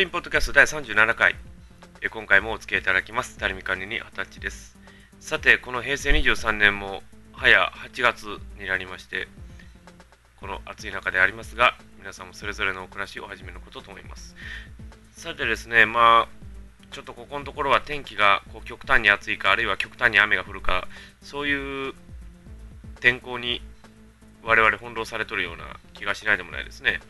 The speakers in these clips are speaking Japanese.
リンポッドキャスト第37回。え今回もお付き合いいただきます。タリミカニに二十歳です。さて、この平成23年も早8月になりまして、この暑い中でありますが、皆さんもそれぞれの暮らしを始めることと思います。さてですね、まあ、ちょっとここのところは天気がこう極端に暑いか、あるいは極端に雨が降るか、そういう天候に我々翻弄されとるような気がしないでもないですね。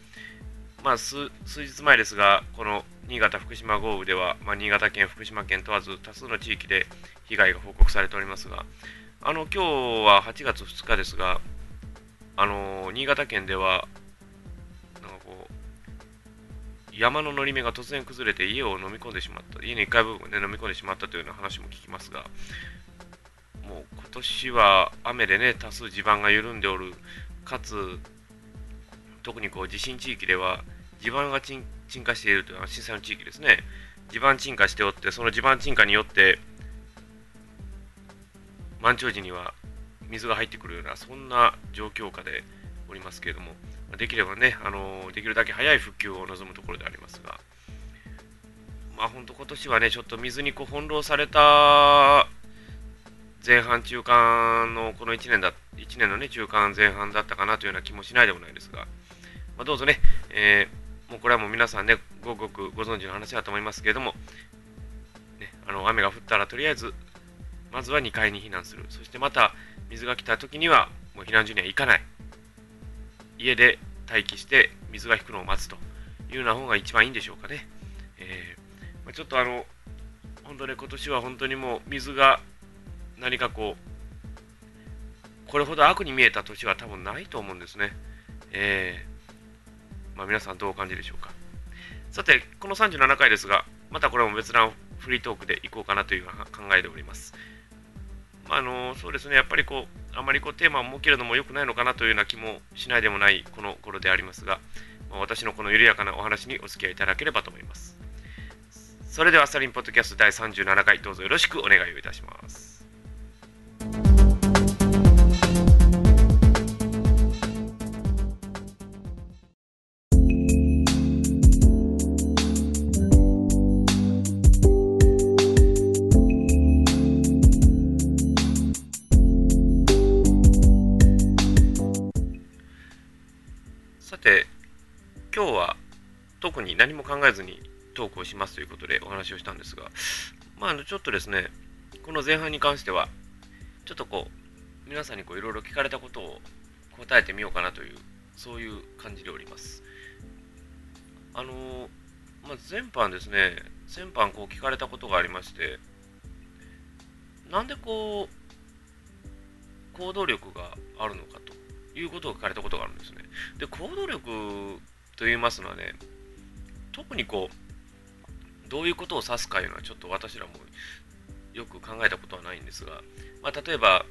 まあ、数日前ですが、この新潟・福島豪雨では、まあ、新潟県、福島県問わず多数の地域で被害が報告されておりますが、あの今日は8月2日ですが、あの新潟県では、なんかこう、山ののり目が突然崩れて家を飲み込んでしまった、家の1階部分で飲み込んでしまったというような話も聞きますが、もう今年は雨でね、多数地盤が緩んでおる、かつ、特にこう地震地域では地盤が沈下しているというのは震災の地域ですね。地盤沈下しておってその地盤沈下によって満潮時には水が入ってくるようなそんな状況下でおりますけれどもできればねあのできるだけ早い復旧を望むところでありますがまあ本当今年はねちょっと水にこう翻弄された前半中間のこの1年だ1年のね中間前半だったかなというような気もしないでもないですがまあ、どうぞね、えー、もうこれはもう皆さんね、ごくごくご存知の話だと思いますけれども、ね、あの雨が降ったらとりあえず、まずは2階に避難する。そしてまた水が来た時には、もう避難所には行かない。家で待機して水が引くのを待つというような方が一番いいんでしょうかね。えー、まあ、ちょっとあの、本当ね、今年は本当にもう水が何かこう、これほど悪に見えた年は多分ないと思うんですね。えーまあ、皆さんどうお感じでしょうか。さて、この37回ですが、またこれも別なフリートークでいこうかなという考えております。まあ、あのそうですね、やっぱりこう、あまりこうテーマを設けるのも良くないのかなというような気もしないでもないこの頃でありますが、まあ、私のこの緩やかなお話にお付き合いいただければと思います。それでは、サリンポッドキャスト第37回、どうぞよろしくお願いをいたします。しますということでお話をしたんですが、まあ、ちょっとですね、この前半に関しては、ちょっとこう、皆さんにいろいろ聞かれたことを答えてみようかなという、そういう感じでおります。あのー、まあ、前半ですね、前半こう聞かれたことがありまして、なんでこう、行動力があるのかということを聞かれたことがあるんですね。で、行動力と言いますのはね、特にこう、どういうことを指すかいうのはちょっと私らもよく考えたことはないんですが、まあ、例えば、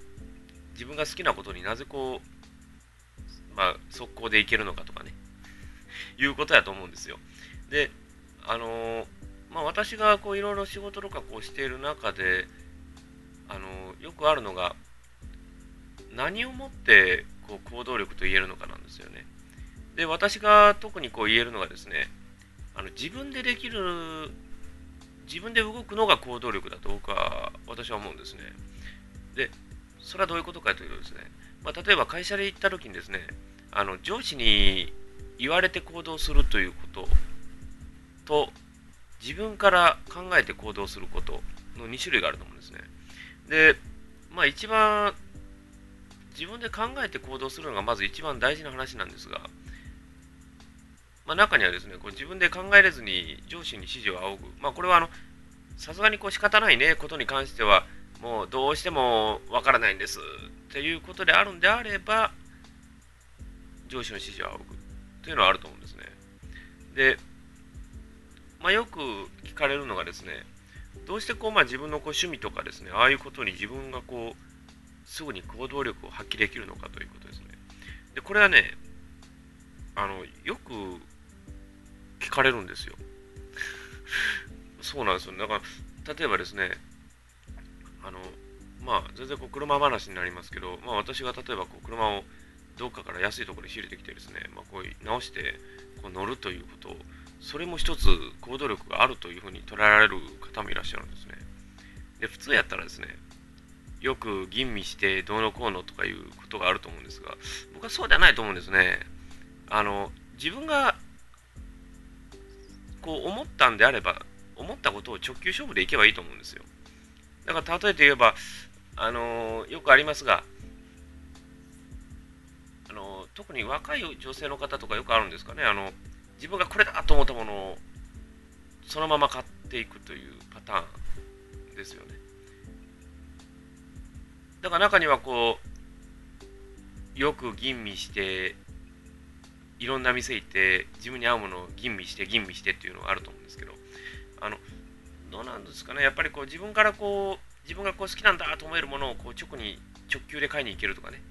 自分が好きなことになぜこう、まあ、速攻でいけるのかとかね、いうことやと思うんですよ。で、あのー、まあ、私がこういろいろ仕事とかこうしている中で、あのー、よくあるのが、何をもってこう行動力と言えるのかなんですよね。で、私が特にこう言えるのがですね、あの自分でできる、自分で動くのが行動力だと僕は、私は思うんですね。で、それはどういうことかというとですね、まあ、例えば会社で行った時にですね、あの上司に言われて行動するということと、自分から考えて行動することの2種類があると思うんですね。で、まあ一番自分で考えて行動するのがまず一番大事な話なんですが、まあ、中にはですね、こう自分で考えれずに上司に指示を仰ぐ。まあ、これはあの、さすがにこう仕方ないね、ことに関しては、もうどうしてもわからないんですっていうことであるんであれば、上司の指示を仰ぐというのはあると思うんですね。で、まあ、よく聞かれるのがですね、どうしてこう、まあ、自分のこう趣味とかですね、ああいうことに自分がこう、すぐに行動力を発揮できるのかということですね。で、これはね、あの、よく聞かれるんですよ。そうなんですよ。だから、例えばですね、あの、まあ、全然こう車話になりますけど、まあ、私が例えばこう車をどっかから安いところに仕入れてきてですね、まあ、こう直してこう乗るということをそれも一つ行動力があるというふうに捉えられる方もいらっしゃるんですね。で、普通やったらですね、よく吟味してどうのこうのとかいうことがあると思うんですが、僕はそうではないと思うんですね。あの、自分がこう思ったんであれば、思ったことを直球勝負でいけばいいと思うんですよ。だから例えて言えば、あのよくありますが、あの特に若い女性の方とかよくあるんですかね、あの自分がこれだと思ったものをそのまま買っていくというパターンですよね。だから中にはこう、よく吟味して、いろんな店行って自分に合うものを吟味して吟味してっていうのがあると思うんですけど、あの、どうなんですかね、やっぱりこう自分からこう、自分がこう好きなんだと思えるものをこう直に直球で買いに行けるとかね、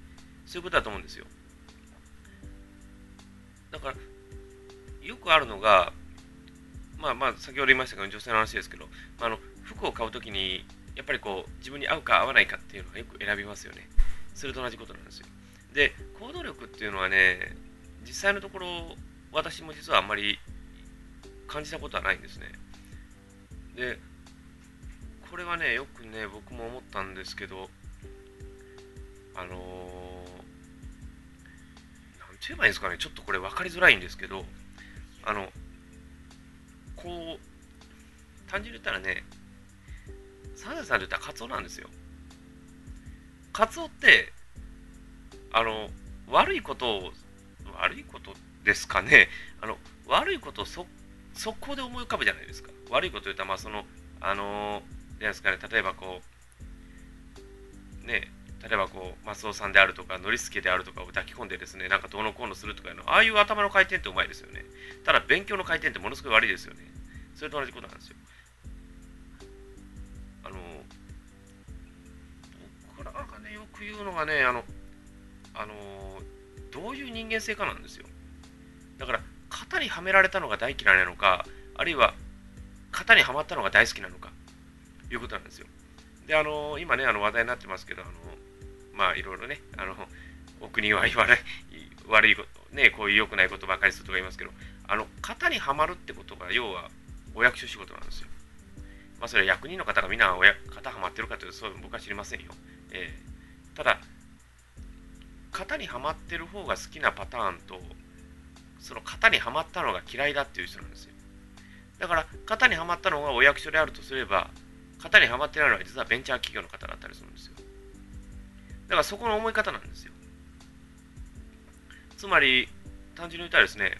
そういうことだと思うんですよ。だから、よくあるのが、まあまあ、先ほど言いましたけど、女性の話ですけど、まあ、あの服を買うときに、やっぱりこう、自分に合うか合わないかっていうのはよく選びますよね。それと同じことなんですよ。で、行動力っていうのはね、実際のところ、私も実はあんまり感じたことはないんですね。で、これはね、よくね、僕も思ったんですけど、あのー、なんて言えばいいんですかね、ちょっとこれ分かりづらいんですけど、あの、こう、単純に言ったらね、サザエさんで言ったらカツオなんですよ。カツオって、あの、悪いことを、悪いことですかね、あの、悪いことをそ、速攻で思い浮かぶじゃないですか。悪いこと言ったら、まあ、その、あのー、ですかね、例えばこう、ね、例えばこう、マスオさんであるとか、ノリスケであるとかを抱き込んでですね、なんかどうのこうのするとかいうの、ああいう頭の回転ってうまいですよね。ただ、勉強の回転ってものすごい悪いですよね。それと同じことなんですよ。あの、僕らがね、よく言うのがね、あの、あの、どういう人間性かなんですよ。だから、型にはめられたのが大嫌いなのか、あるいは、型にはまったのが大好きなのか、いうことなんですよ。で、あの、今ね、あの話題になってますけど、あの、まあ、いろいろね、あの、お国は言わない、悪いこと、ね、こういう良くないことばかりするとか言いますけど、あの、型にはまるってことが、要は、お役所仕事なんですよ。まあ、それは役人の方がみんな型はまってるかというと、そういうの僕は知りませんよ。えー、ただ、型にはまってる方が好きなパターンと、その型にはまったのが嫌いだっていう人なんですよ。だから、型にはまったのがお役所であるとすれば、型にはまってないのは実はベンチャー企業の方だったりするんですよ。だからそこの思い方なんですよ。つまり、単純に言ったらですね、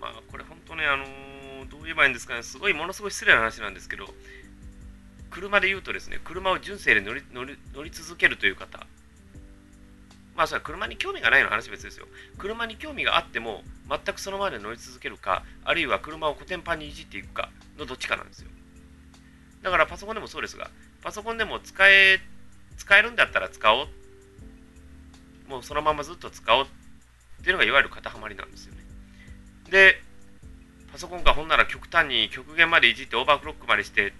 まあ、これ本当ね、あのー、どう言えばいいんですかね、すごい、ものすごい失礼な話なんですけど、車で言うとですね、車を純正で乗り乗り乗り続けるという方、まあ、それは車に興味がないの話別ですよ。車に興味があっても、全くそのままで乗り続けるか、あるいは車をコテンパンにいじっていくかのどっちかなんですよ。だからパソコンでもそうですが、パソコンでも使え、使えるんだったら使おう。もうそのままずっと使おうっていうのがいわゆる型はまりなんですよね。で、パソコンがほんなら極端に極限までいじってオーバークロックまでしてっ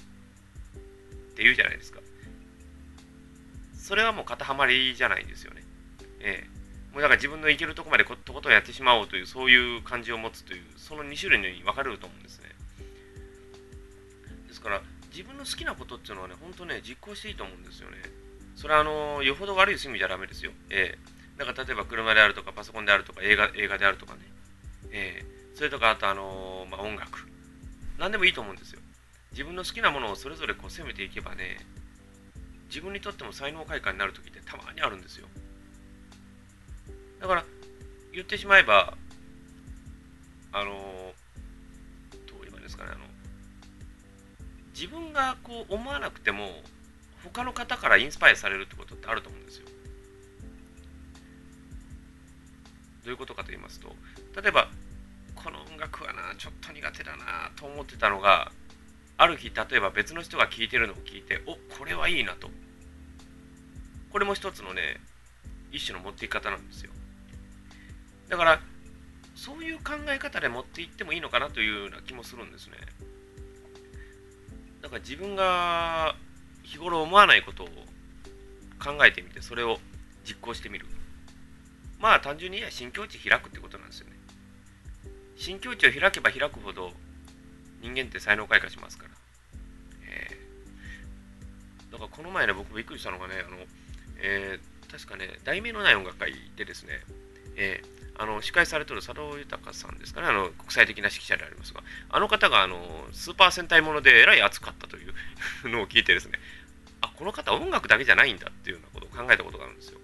て言うじゃないですか。それはもう型はまりじゃないんですよね。ええ。もうだから自分のいけるとこまでとことんやってしまおうという、そういう感じを持つという、その2種類に分かれると思うんですね。ですから、自分の好きなことっていうのはね、ほんとね、実行していいと思うんですよね。それはあの、よほど悪い趣味じゃダメですよ。ええ。だか例えば車であるとか、パソコンであるとか、映画映画であるとかね。ええ。それとか、あと、あの、まあ、音楽。何でもいいと思うんですよ。自分の好きなものをそれぞれこう攻めていけばね、自分にとっても才能開花になる時ってたまにあるんですよ。だから、言ってしまえば、あの、どう言えばいいですかね、あの、自分がこう思わなくても、他の方からインスパイアされるってことってあると思うんですよ。どういうことかと言いますと、例えば、この音楽はな、ちょっと苦手だなと思ってたのが、ある日、例えば別の人が聴いてるのを聞いて、おこれはいいなと。これも一つのね、一種の持っていき方なんですよ。だから、そういう考え方で持っていってもいいのかなというような気もするんですね。だから自分が日頃思わないことを考えてみて、それを実行してみる。まあ単純に言えば新境地開くってことなんですよね。新境地を開けば開くほど人間って才能開花しますから。えー、だからこの前ね、僕びっくりしたのがね、あの、えー、確かね、題名のない音楽会でですね、えー、あの司会されてる佐藤豊さんですかね、あの国際的な指揮者でありますが、あの方があのスーパー戦隊ものでえらい熱かったというのを聞いてですね、あ、この方音楽だけじゃないんだっていうようなことを考えたことがあるんですよ。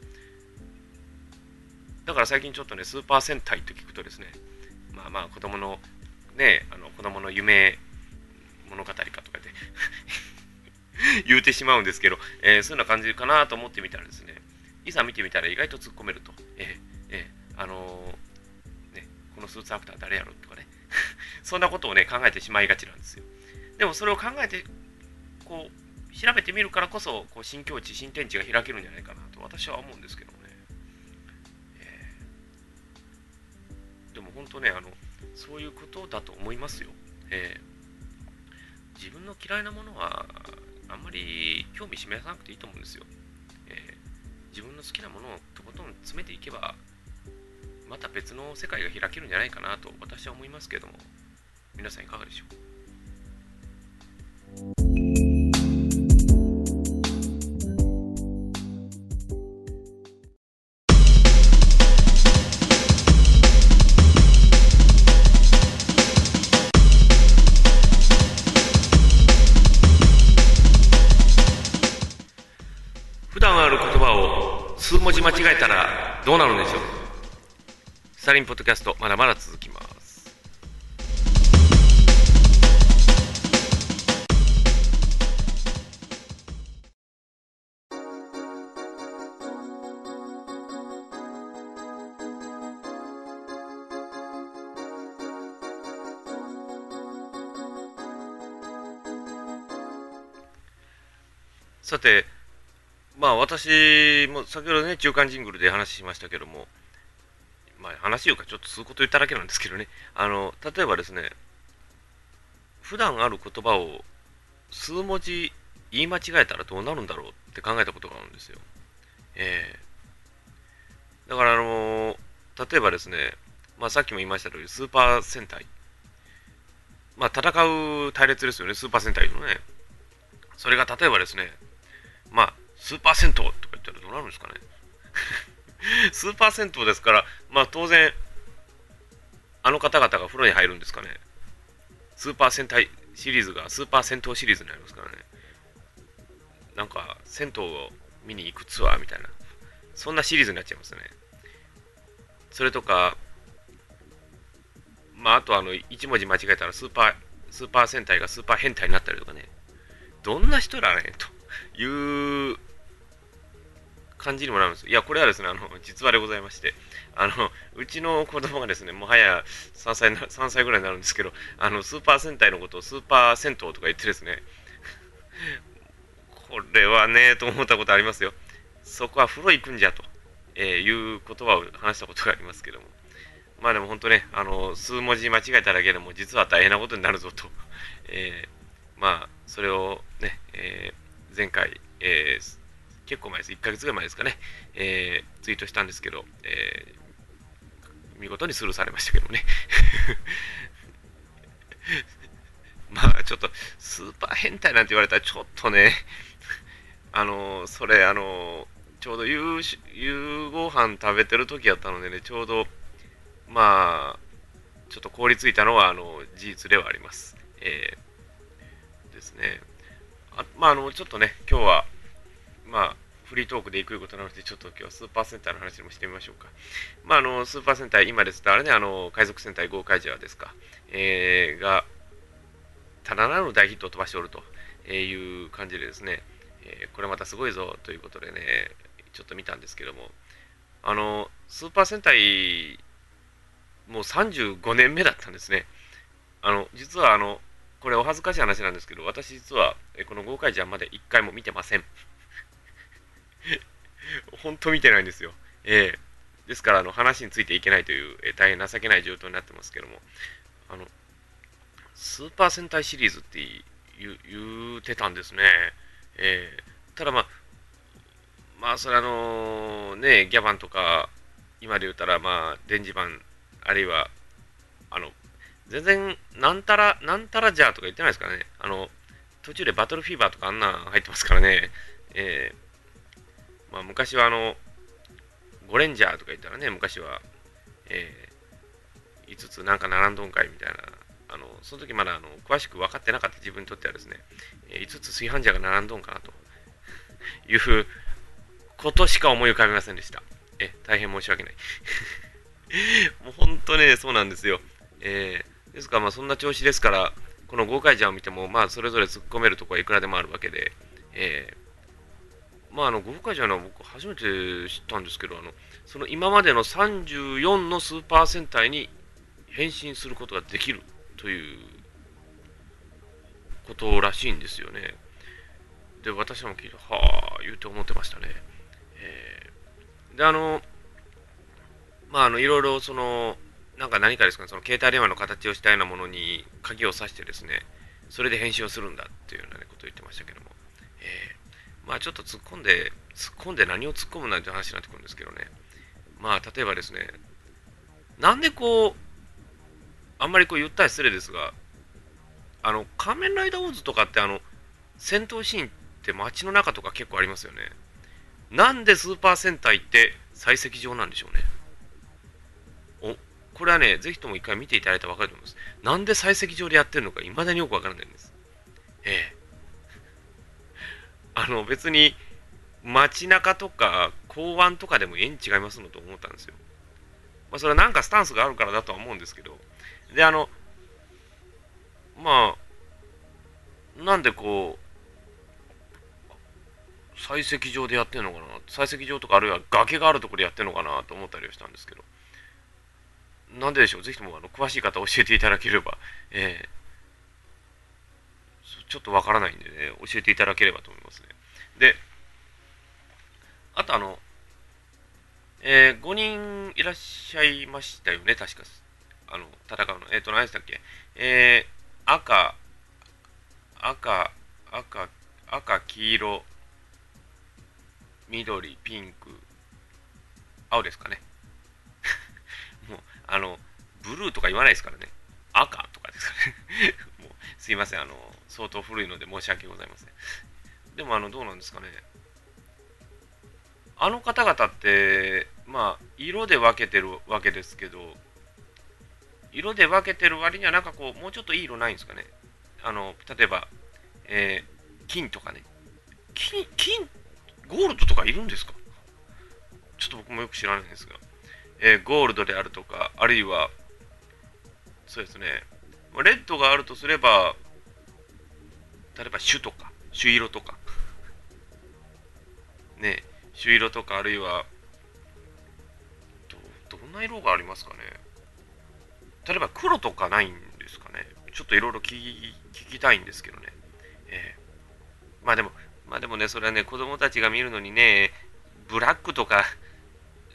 だから最近ちょっとね、スーパー戦隊と聞くとですね、まあまあ子供のね、あの子供の夢物語かとかで 言うてしまうんですけど、えー、そういうような感じかなと思ってみたらですね、いざ見てみたら意外と突っ込めると。えー、あのね、このスーツアクター誰やろとかね、そんなことをね、考えてしまいがちなんですよ。でもそれを考えて、こう、調べてみるからこそ、こう新境地、新天地が開けるんじゃないかなと私は思うんですけどね。えー、でも本当ね、あの、そういうことだと思いますよ。えー、自分の嫌いなものはあんまり興味示さなくていいと思うんですよ。えー、自分の好きなものをとことん詰めていけば、また別の世界が開けるんじゃないかなと私は思いますけども、皆さんいかがでしょう？ある言葉を数文字間違えたらどうなるんでしょう？スタリンポッドキャストまだまだ続きます。さてまあ私も先ほどね、中間ジングルで話しましたけども、まあ話いうかちょっとそういうこと言っただけなんですけどね、あの、例えばですね、普段ある言葉を数文字言い間違えたらどうなるんだろうって考えたことがあるんですよ。えー、だからあの例えばですね、まあさっきも言いました通り、スーパー戦隊。まあ戦う隊列ですよね、スーパー戦隊のね。それが例えばですね、まあスーパー銭湯とか言ったらどうなるんですかね スーパー銭湯ですから、まあ当然、あの方々が風呂に入るんですかね。スーパー戦隊シリーズがスーパー銭湯シリーズになりますからね。なんか、銭湯を見に行くツアーみたいな、そんなシリーズになっちゃいますね。それとか、まあ、あとあの、1文字間違えたらスーパー、スーパー戦隊がスーパー変態になったりとかね。どんな人らねという感じにもなるんですいや、これはですね、あの、実話でございまして、あの、うちの子供がですね、もはや3歳な、3歳ぐらいになるんですけど、あの、スーパー戦隊のことをスーパー銭湯とか言ってですね、これはね、と思ったことありますよ。そこは風呂行くんじゃと、えー、いう言葉を話したことがありますけども。まあでも本当ね、あの、数文字間違えただけでも実は大変なことになるぞと、えー、まあ、それをね、えー、前回、えー、結構前です、1ヶ月ぐらい前ですかね、えー、ツイートしたんですけど、えー、見事にスルーされましたけどね。まあ、ちょっと、スーパー変態なんて言われたら、ちょっとね、あの、それ、あの、ちょうど夕夕ご飯食べてる時やったのでね、ちょうど、まあ、ちょっと凍りついたのは、あの、事実ではあります。えー、ですね。あまあ、あの、ちょっとね、今日は、まあ、フリートークで行くことなので、ちょっと今日はスーパーセンターの話でもしてみましょうか。まあ、あの、スーパーセンター、今ですと、あれね、あの、海賊戦隊ゴーカイジャーですか、えー、が、ただならぬ大ヒットを飛ばしておるという感じでですね、えー、これまたすごいぞということでね、ちょっと見たんですけども、あの、スーパー戦隊、もう35年目だったんですね。あの、実はあの、これお恥ずかしい話なんですけど、私実は、このゴーカイジャーまで1回も見てません。本当見てないんですよ。えー、ですから、あの、話についていけないという、えー、大変情けない状況になってますけども、あの、スーパー戦隊シリーズって言うてたんですね。えー、ただまあ、まあ、それあのね、ギャバンとか、今で言ったら、まあ、電磁版、あるいは、あの、全然、なんたら、なんたらじゃとか言ってないですからね。あの、途中でバトルフィーバーとかあんなん入ってますからね。えー、まあ、昔はあの、ゴレンジャーとか言ったらね、昔は、えー、5つなんか並んどんかいみたいな、あの、その時まだあの詳しく分かってなかった自分にとってはですね、えー、5つ炊飯ジャーが並んどんかなと いうふうことしか思い浮かびませんでした。え、大変申し訳ない。もう本当ね、そうなんですよ。えー、ですからまあそんな調子ですから、この豪快ジャーを見ても、まあそれぞれ突っ込めるところはいくらでもあるわけで、えー、まああの豪快ジャーのは僕初めて知ったんですけど、あの、その今までの34のスーパー戦隊に変身することができるということらしいんですよね。で、私も聞いて、はあ、言うて思ってましたね。えー、で、あの、まあ、あの、いろいろ、その、なんか何かですかね、その携帯電話の形をしたようなものに鍵を挿してですね、それで返信をするんだっていうような、ことを言ってましたけども、えー、まあちょっと突っ込んで、突っ込んで何を突っ込むなんて話になってくるんですけどね、まあ例えばですね、なんでこう、あんまりこう言ったら失礼ですが、あの、仮面ライダーオーズとかってあの、戦闘シーンって街の中とか結構ありますよね。なんでスーパー戦隊って採石場なんでしょうね。お、これはね、ぜひとも一回見ていただいたら分かると思います。なんで採石場でやってるのか未だによくわからないんです。ええ。あの、別に街中とか港湾とかでもええん違いますのと思ったんですよ。まあ、それはなんかスタンスがあるからだとは思うんですけど、で、あの、まあ、なんでこう、採石場でやってんのかな採石場とかあるいは崖があるところでやってんのかなと思ったりはしたんですけど、なんででしょう？ぜひともあの詳しい方教えていただければ、えー、ちょっとわからないんでね、教えていただければと思いますね。で、あとあの、えー、5人いらっしゃいましたよね、確か。あの、戦うの。えっ、ー、と、何でしたっけ？えー、赤、赤、赤、赤、黄色、緑、ピンク、青ですかね。もう、あの、ブルーとか言わないですからね。赤とかですかね。もう、すいません。あの、相当古いので申し訳ございません。でも、あの、どうなんですかね。あの方々って、まあ、色で分けてるわけですけど、色で分けてる割にはなんかこう、もうちょっといい色ないんですかね。あの、例えば、えー、金とかね。金、金、ゴールドとかいるんですか？ちょっと僕もよく知らないんですが。えー、ゴールドであるとか、あるいは、そうですね、レッドがあるとすれば、例えば種とか、朱色とか、ね、朱色とか、あるいは、ど、どんな色がありますかね。例えば黒とかないんですかね。ちょっといろいろ聞きたいんですけどね。えー、まあでも、まあでもね、それはね、子供たちが見るのにね、ブラックとか、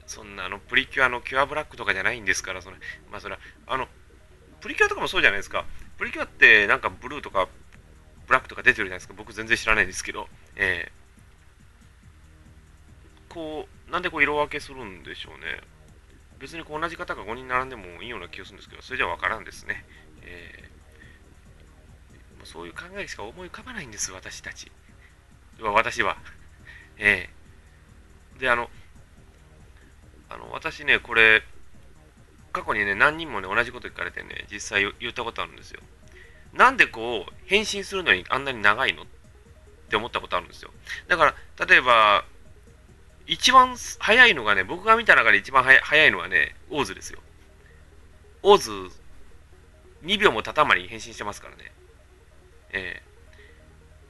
そんなあのプリキュアのキュアブラックとかじゃないんですから、それ、まあそれは、あの、プリキュアとかもそうじゃないですか。プリキュアってなんかブルーとかブラックとか出てるじゃないですか。僕全然知らないんですけど、えー、こう、なんでこう色分けするんでしょうね。別にこう同じ方が5人並んでもいいような気がするんですけど、それじゃわからんですね。えー、そういう考えしか思い浮かばないんです、私たち。私は。えー、で、あの、あの私ね、これ、過去にね、何人もね、同じこと聞かれてね、実際言ったことあるんですよ。なんでこう、返信するのにあんなに長いのって思ったことあるんですよ。だから、例えば、一番早いのがね、僕が見た中で一番早いのはね、オーズですよ。オーズ、2秒もたたまに返信してますからね。え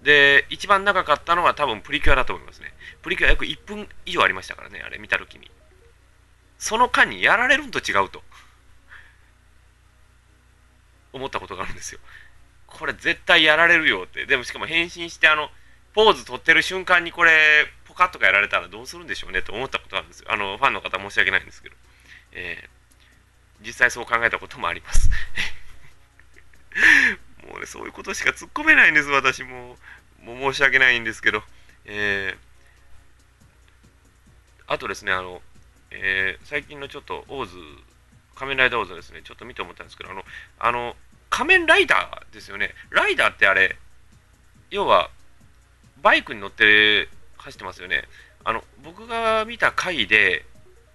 ー、で、一番長かったのは多分プリキュアだと思いますね。プリキュア約1分以上ありましたからね、あれ見たときに。その間にやられるんと違うと思ったことがあるんですよ。これ絶対やられるよって。でもしかも返信してあの、ポーズ取ってる瞬間にこれ、ポカッとかやられたらどうするんでしょうねと思ったことあるんですよ。あの、ファンの方申し訳ないんですけど。えー、実際そう考えたこともあります。もうね、そういうことしか突っ込めないんです、私も。もう申し訳ないんですけど。えー、あとですね、あの、えー、最近のちょっとオーズ仮面ライダーウォーズですね、ちょっと見て思ったんですけど、あの、あの、仮面ライダーですよね。ライダーってあれ、要は、バイクに乗って走ってますよね。あの、僕が見た回で、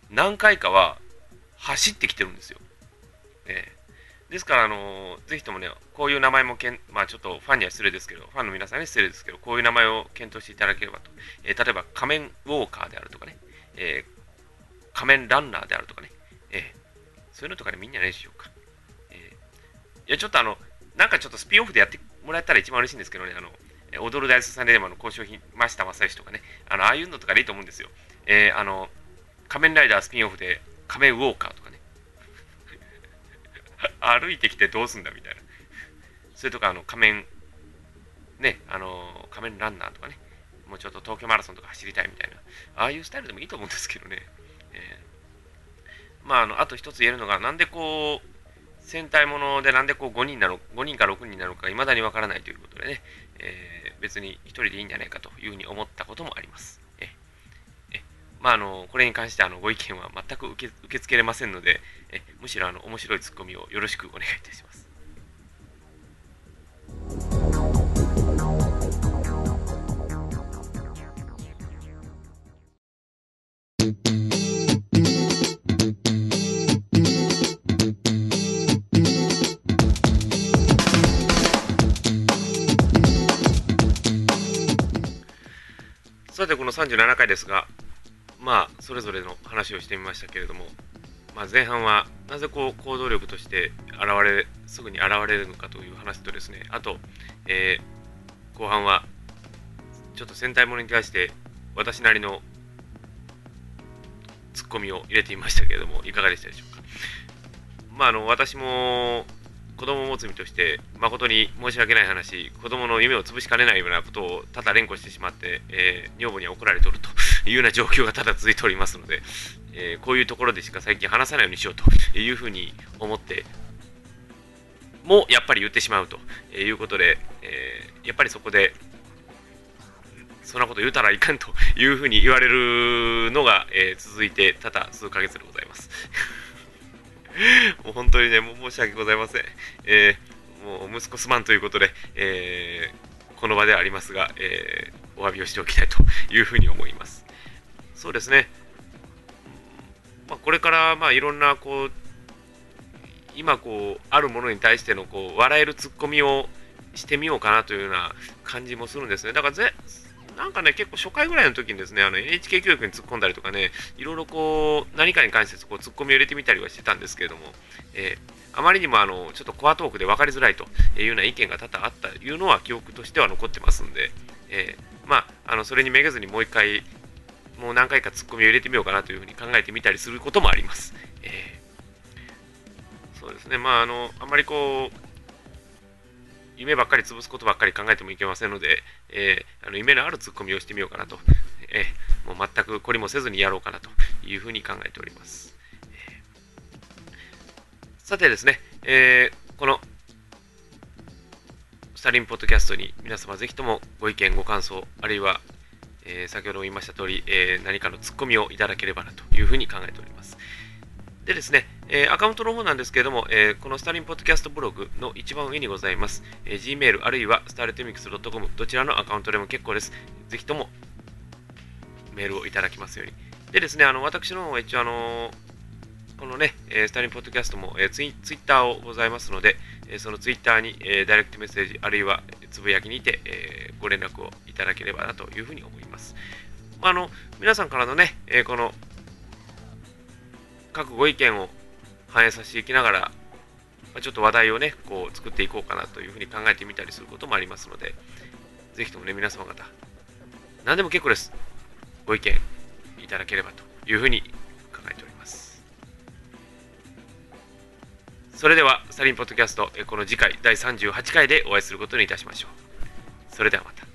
何回かは走ってきてるんですよ。えー、ですから、あのー、ぜひともね、こういう名前もけん、まあちょっとファンには失礼ですけど、ファンの皆さんに失礼ですけど、こういう名前を検討していただければと。えー、例えば、仮面ウォーカーであるとかね、えー、仮面ランナーであるとかね、えー、そういうのとかでみんなねしようか。や、ちょっとあの、なんかちょっとスピンオフでやってもらえたら一番嬉しいんですけどね、あの、踊る大スサンデーマの交渉品、増田正義とかね、あの、ああいうのとかでいいと思うんですよ。えー、あの、仮面ライダースピンオフで仮面ウォーカーとかね。歩いてきてどうすんだみたいな。それとか、あの、仮面、ね、あの、仮面ランナーとかね。もうちょっと東京マラソンとか走りたいみたいな。ああいうスタイルでもいいと思うんですけどね。えー、まあ、あの、あと一つ言えるのが、なんでこう、戦隊ものでなんでこう5人なの5人か6人なのかいまだにわからないということでね、えー、別に1人でいいんじゃないかというふうに思ったこともあります。ええまあ、あのこれに関してあのご意見は全く受け受け付けれませんので、えむしろあの面白いツッコミをよろしくお願いいたします。てこの37回ですがまあそれぞれの話をしてみましたけれども、まあ、前半はなぜこう行動力として現れすぐに現れるのかという話とですねあと、えー、後半はちょっと戦隊ものに対して私なりのツッコミを入れてみましたけれどもいかがでしたでしょうか？まああの私も子供を持つ身として誠に申し訳ない話子供の夢を潰しかねないようなことをただ連呼してしまって、えー、女房には怒られとるというような状況がただ続いておりますので、えー、こういうところでしか最近話さないようにしようというふうに思ってもやっぱり言ってしまうということで、えー、やっぱりそこでそんなこと言うたらいかんというふうに言われるのが、え続いてただ数ヶ月でございます。もう本当にね、申し訳ございません。えー、もう息子すまんということで、えー、この場ではありますが、えー、お詫びをしておきたいというふうに思います。そうですね。まあ、これからまあいろんなこう今こうあるものに対してのこう笑えるツッコミをしてみようかなというような感じもするんですね。だからぜなんかね、結構初回ぐらいの時にですね、あの NHK 教育に突っ込んだりとかね、いろいろこう、何かに関してこう突っ込みを入れてみたりはしてたんですけれども、えー、あまりにもあのちょっとコアトークで分かりづらいというような意見が多々あったというのは記憶としては残ってますんで、えー、まあ、あのそれにめげずにもう一回、もう何回か突っ込みを入れてみようかなというふうに考えてみたりすることもあります。えー、そうですね、まあ、あの、あまりこう、夢ばっかり潰すことばっかり考えてもいけませんので、えー、あの夢のあるツッコミをしてみようかなと、えー、もう全く懲りもせずにやろうかなというふうに考えております。えー、さてですね、えこのスタリンポッドキャストに皆様ぜひともご意見、ご感想、あるいは、え先ほども言いました通り、え何かのツッコミをいただければなというふうに考えております。でですね、えー、アカウントの方なんですけれども、えー、このスターリンポッドキャストブログの一番上にございます、えー、Gmail あるいは startemix.com どちらのアカウントでも結構です。ぜひともメールをいただきますように。でですね、あの私の方は一応あのこのね、えスターリンポッドキャストも、えツイツイッターをございますので、えそのツイッターに、えダイレクトメッセージ、あるいはつぶやきにて、えご連絡をいただければなというふうに思います。まあ、あの皆さんからのね、えこの各ご意見を反映させていきながら、まあ、ちょっと話題をね、こう作っていこうかなというふうに考えてみたりすることもありますので、ぜひともね、皆様方、何でも結構です。ご意見いただければというふうに考えております。それでは、サリンポッドキャスト、この次回第38回でお会いすることにいたしましょう。それではまた。